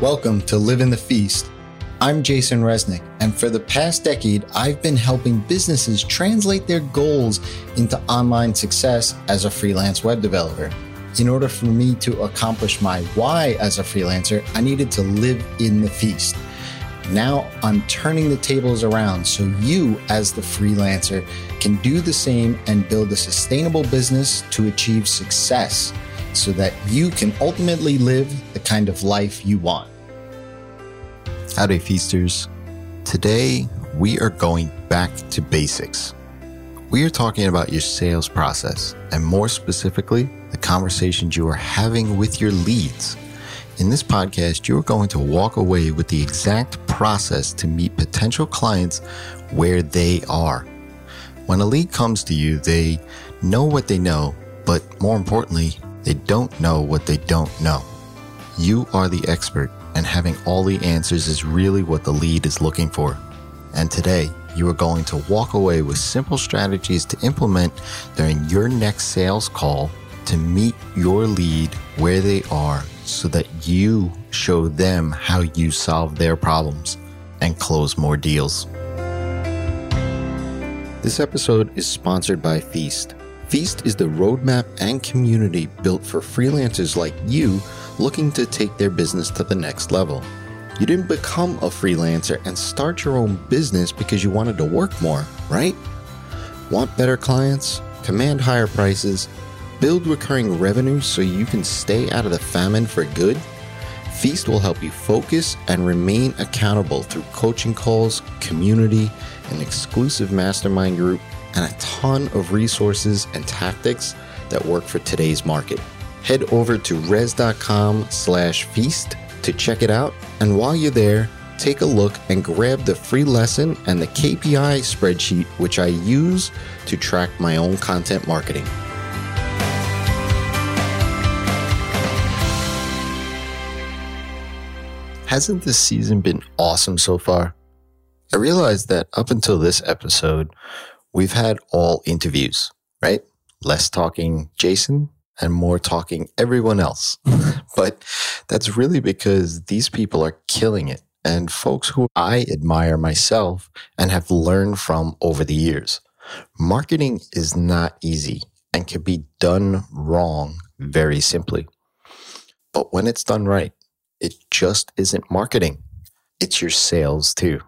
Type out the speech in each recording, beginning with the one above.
Welcome to Live in the Feast. I'm Jason Resnick, and for the past decade, I've been helping businesses translate their goals into online success as a freelance web developer. In order for me to accomplish my why as a freelancer, I needed to live in the feast. Now I'm turning the tables around so you, as the freelancer, can do the same and build a sustainable business to achieve success so that you can ultimately live the kind of life you want. Howdy, Feasters. Today, we are going back to basics. We are talking about your sales process, and more specifically, the conversations you are having with your leads. In this podcast, you are going to walk away with the exact process to meet potential clients where they are. When a lead comes to you, they know what they know, but more importantly, they don't know what they don't know. You are the expert, and having all the answers is really what the lead is looking for. And today, you are going to walk away with simple strategies to implement during your next sales call to meet your lead where they are so that you show them how you solve their problems and close more deals. This episode is sponsored by Feast. Feast is the roadmap and community built for freelancers like you looking to take their business to the next level. You didn't become a freelancer and start your own business because you wanted to work more, right? Want better clients, command higher prices, build recurring revenue so you can stay out of the famine for good? Feast will help you focus and remain accountable through coaching calls, community, an exclusive mastermind group, and a ton of resources and tactics that work for today's market. Head over to rezzz.com slash feast to check it out. And while you're there, take a look and grab the free lesson and the KPI spreadsheet, which I use to track my own content marketing. Hasn't this season been awesome so far? I realized that up until this episode, we've had all interviews, right? Less talking Jason and more talking everyone else. but that's really because these people are killing it and folks who I admire myself and have learned from over the years. Marketing is not easy and can be done wrong very simply. But when it's done right, it just isn't marketing. It's your sales too.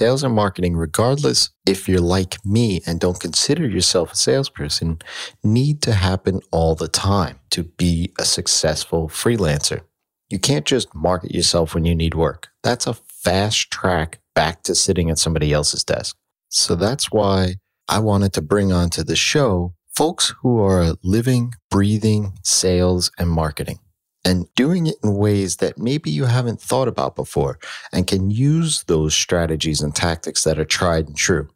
Sales and marketing, regardless if you're like me and don't consider yourself a salesperson, need to happen all the time to be a successful freelancer. You can't just market yourself when you need work. That's a fast track back to sitting at somebody else's desk. So that's why I wanted to bring onto the show folks who are living, breathing sales and marketing and doing it in ways that maybe you haven't thought about before and can use those strategies and tactics that are tried and true.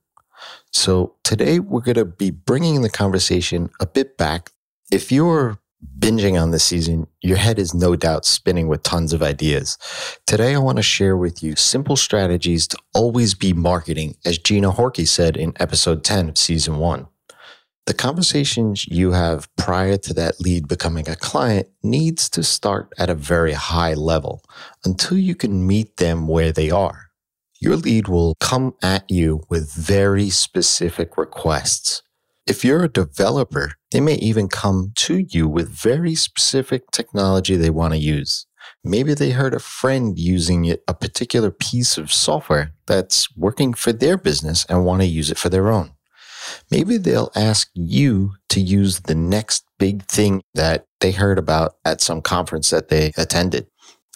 So today we're going to be bringing the conversation a bit back. If you're binging on this season, your head is no doubt spinning with tons of ideas. Today, I want to share with you simple strategies to always be marketing, as Gina Horkey said in episode 10 of season one. The conversations you have prior to that lead becoming a client needs to start at a very high level until you can meet them where they are. Your lead will come at you with very specific requests. If you're a developer, they may even come to you with very specific technology they want to use. Maybe they heard a friend using it, a particular piece of software that's working for their business and want to use it for their own. Maybe they'll ask you to use the next big thing that they heard about at some conference that they attended.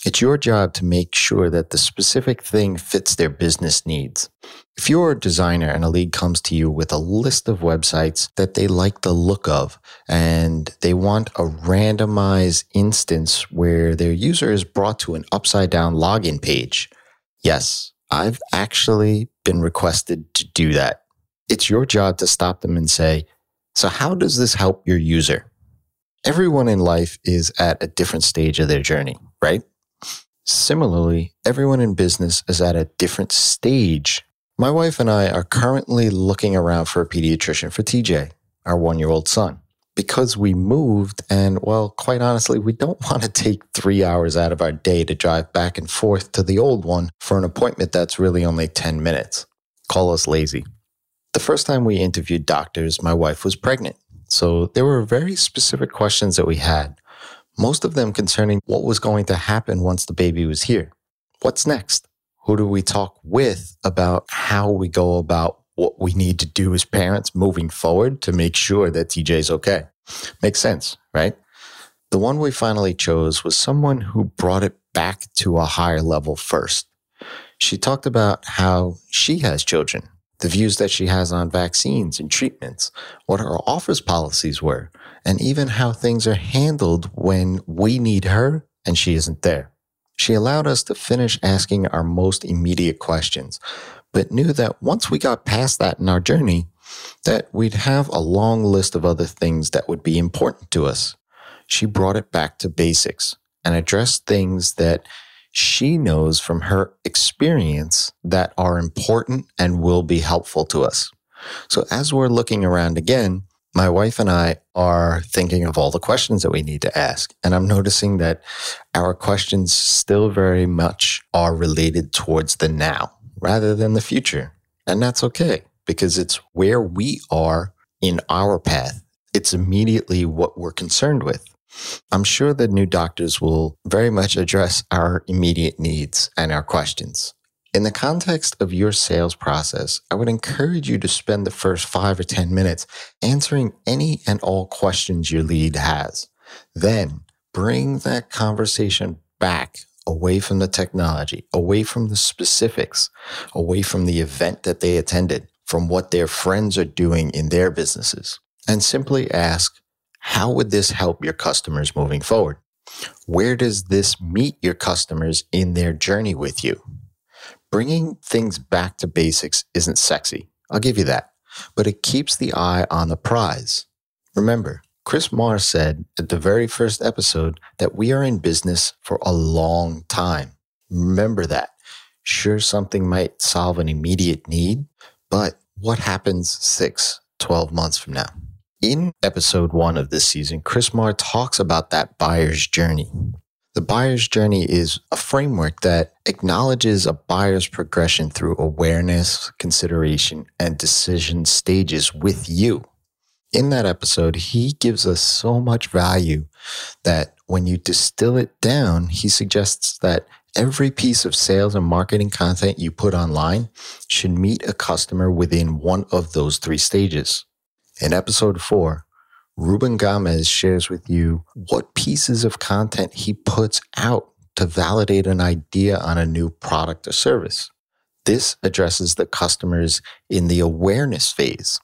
It's your job to make sure that the specific thing fits their business needs. If you're a designer and a lead comes to you with a list of websites that they like the look of and they want a randomized instance where their user is brought to an upside down login page, yes, I've actually been requested to do that it's your job to stop them and say, So, how does this help your user? Everyone in life is at a different stage of their journey, right? Similarly, everyone in business is at a different stage. My wife and I are currently looking around for a pediatrician for TJ, our one year old son. because we moved and well quite honestly we don't want to take 3 hours out of our day to drive back and forth to the old one for an appointment that's really only 10 minutes call us lazy the first time we interviewed doctors my wife was pregnant so there were very specific questions that we had most of them concerning what was going to happen once the baby was here what's next who do we talk with about how we go about what we need to do as parents moving forward to make sure that TJ is okay. Makes sense, right? The one we finally chose was someone who brought it back to a higher level first. She talked about how she has children, the views that she has on vaccines and treatments, what her office policies were, and even how things are handled when we need her and she isn't there. She allowed us to finish asking our most immediate questions, but knew that once we got past that in our journey, that we'd have a long list of other things that would be important to us. She brought it back to basics and addressed things that she knows from her experience that are important and will be helpful to us. So as we're looking around again, my wife and I are thinking of all the questions that we need to ask. And I'm noticing that our questions still very much are related towards the now rather than the future. And that's okay because it's where we are in our path. It's immediately what we're concerned with. I'm sure the new doctors will very much address our immediate needs and our questions. In the context of your sales process, I would encourage you to spend the first five or 10 minutes answering any and all questions your lead has. Then bring that conversation back away from the technology, away from the specifics, away from the event that they attended, from what their friends are doing in their businesses, and simply ask, how would this help your customers moving forward? Where does this meet your customers in their journey with you? Bringing things back to basics isn't sexy. I'll give you that. But it keeps the eye on the prize. Remember, Chris Marr said at the very first episode that we are in business for a long time. Remember that. Sure, something might solve an immediate need, but what happens six, 12 months from now? In episode one of this season, Chris Marr talks about that buyer's journey. The buyer's journey is a framework that acknowledges a buyer's progression through awareness, consideration, and decision stages with you in that episode, he gives us so much value that when you distill it down, he suggests that every piece of sales and marketing content you put online should meet a customer within one of those three stages. In episode four, Ruben Gomez shares with you what pieces of content he puts out to validate an idea on a new product or service. This addresses the customers in the awareness phase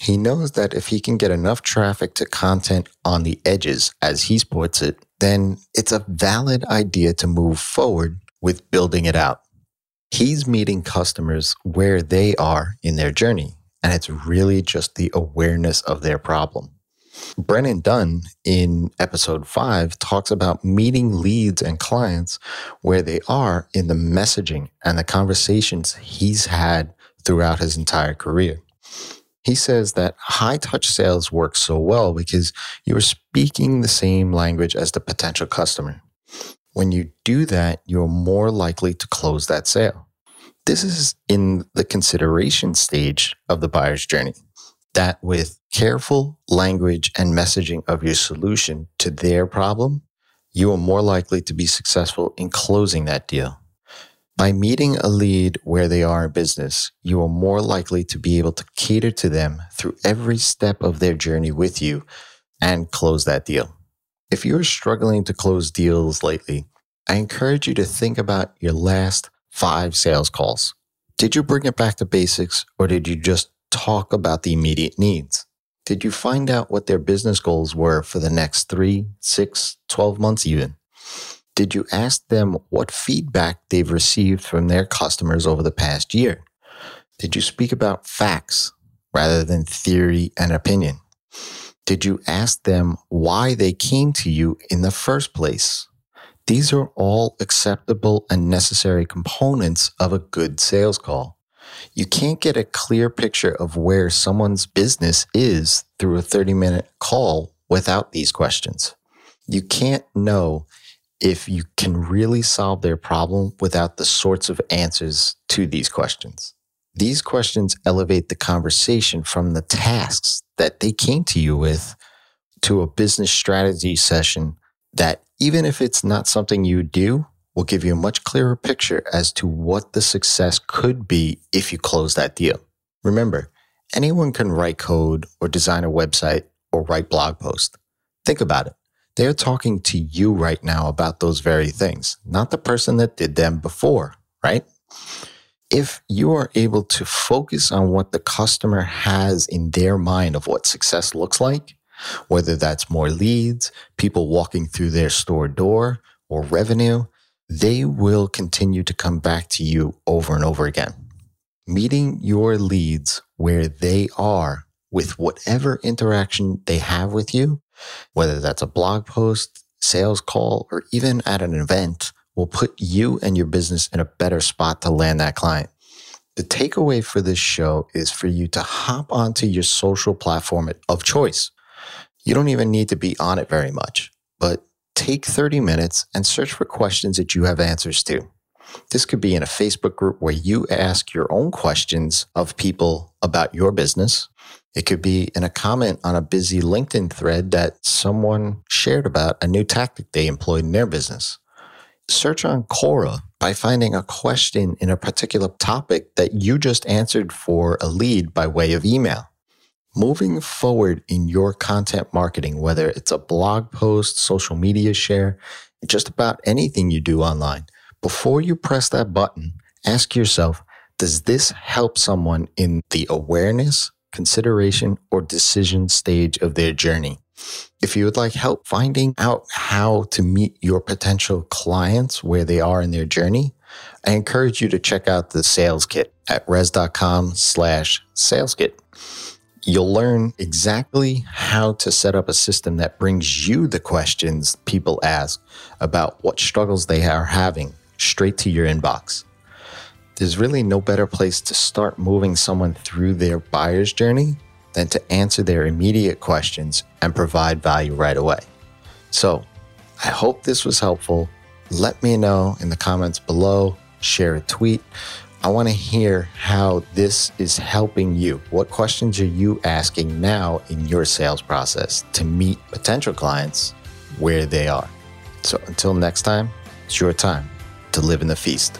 he knows that if he can get enough traffic to content on the edges, as he puts it, then it's a valid idea to move forward with building it out. He's meeting customers where they are in their journey, and it's really just the awareness of their problem. Brennan Dunn in episode five talks about meeting leads and clients where they are in the messaging and the conversations he's had throughout his entire career. He says that high touch sales work so well because you are speaking the same language as the potential customer. When you do that, you're more likely to close that sale. This is in the consideration stage of the buyer's journey. That with careful language and messaging of your solution to their problem, you are more likely to be successful in closing that deal. By meeting a lead where they are in business, you are more likely to be able to cater to them through every step of their journey with you and close that deal. If you're struggling to close deals lately, I encourage you to think about your last five sales calls. Did you bring it back to basics or did you just talk about the immediate needs? Did you find out what their business goals were for the next three, six, 12 months even? Did you ask them what feedback they've received from their customers over the past year? Did you speak about facts rather than theory and opinion? Did you ask them why they came to you in the first place? These are all acceptable and necessary components of a good sales call. You can't get a clear picture of where someone's business is through a 30 minute call without these questions. You can't know if you can really solve their problem without the sorts of answers to these questions. These questions elevate the conversation from the tasks that they came to you with to a business strategy session that, even if it's not something you do, will give you a much clearer picture as to what the success could be if you close that deal. Remember, anyone can write code or design a website or write blog posts. Think about it. They're talking to you right now about those very things, not the person that did them before, right? If you are able to focus on what the customer has in their mind of what success looks like, whether that's more leads, people walking through their store door, or revenue, they will continue to come back to you over and over again. Meeting your leads where they are with whatever interaction they have with you whether that's a blog post, sales call, or even at an event, will put you and your business in a better spot to land that client. The takeaway for this show is for you to hop onto your social platform of choice. You don't even need to be on it very much, but take 30 minutes and search for questions that you have answers to. This could be in a Facebook group where you ask your own questions of people about your business. It could be in a comment on a busy LinkedIn thread that someone shared about a new tactic they employed in their business. Search on Quora by finding a question in a particular topic that you just answered for a lead by way of email. Moving forward in your content marketing, whether it's a blog post, social media share, just about anything you do online, before you press that button, ask yourself, does this help someone in the awareness, consideration, or decision stage of their journey. If you would like help finding out how to meet your potential clients where they are in their journey, I encourage you to check out the sales kit at rezzz.com slash sales kit. You'll learn exactly how to set up a system that brings you the questions people ask about what struggles they are having straight to your inbox there's really no better place to start moving someone through their buyer's journey than to answer their immediate questions and provide value right away. So, I hope this was helpful. Let me know in the comments below, share a tweet. I want to hear how this is helping you. What questions are you asking now in your sales process to meet potential clients where they are? So, until next time, it's your time to live in the feast.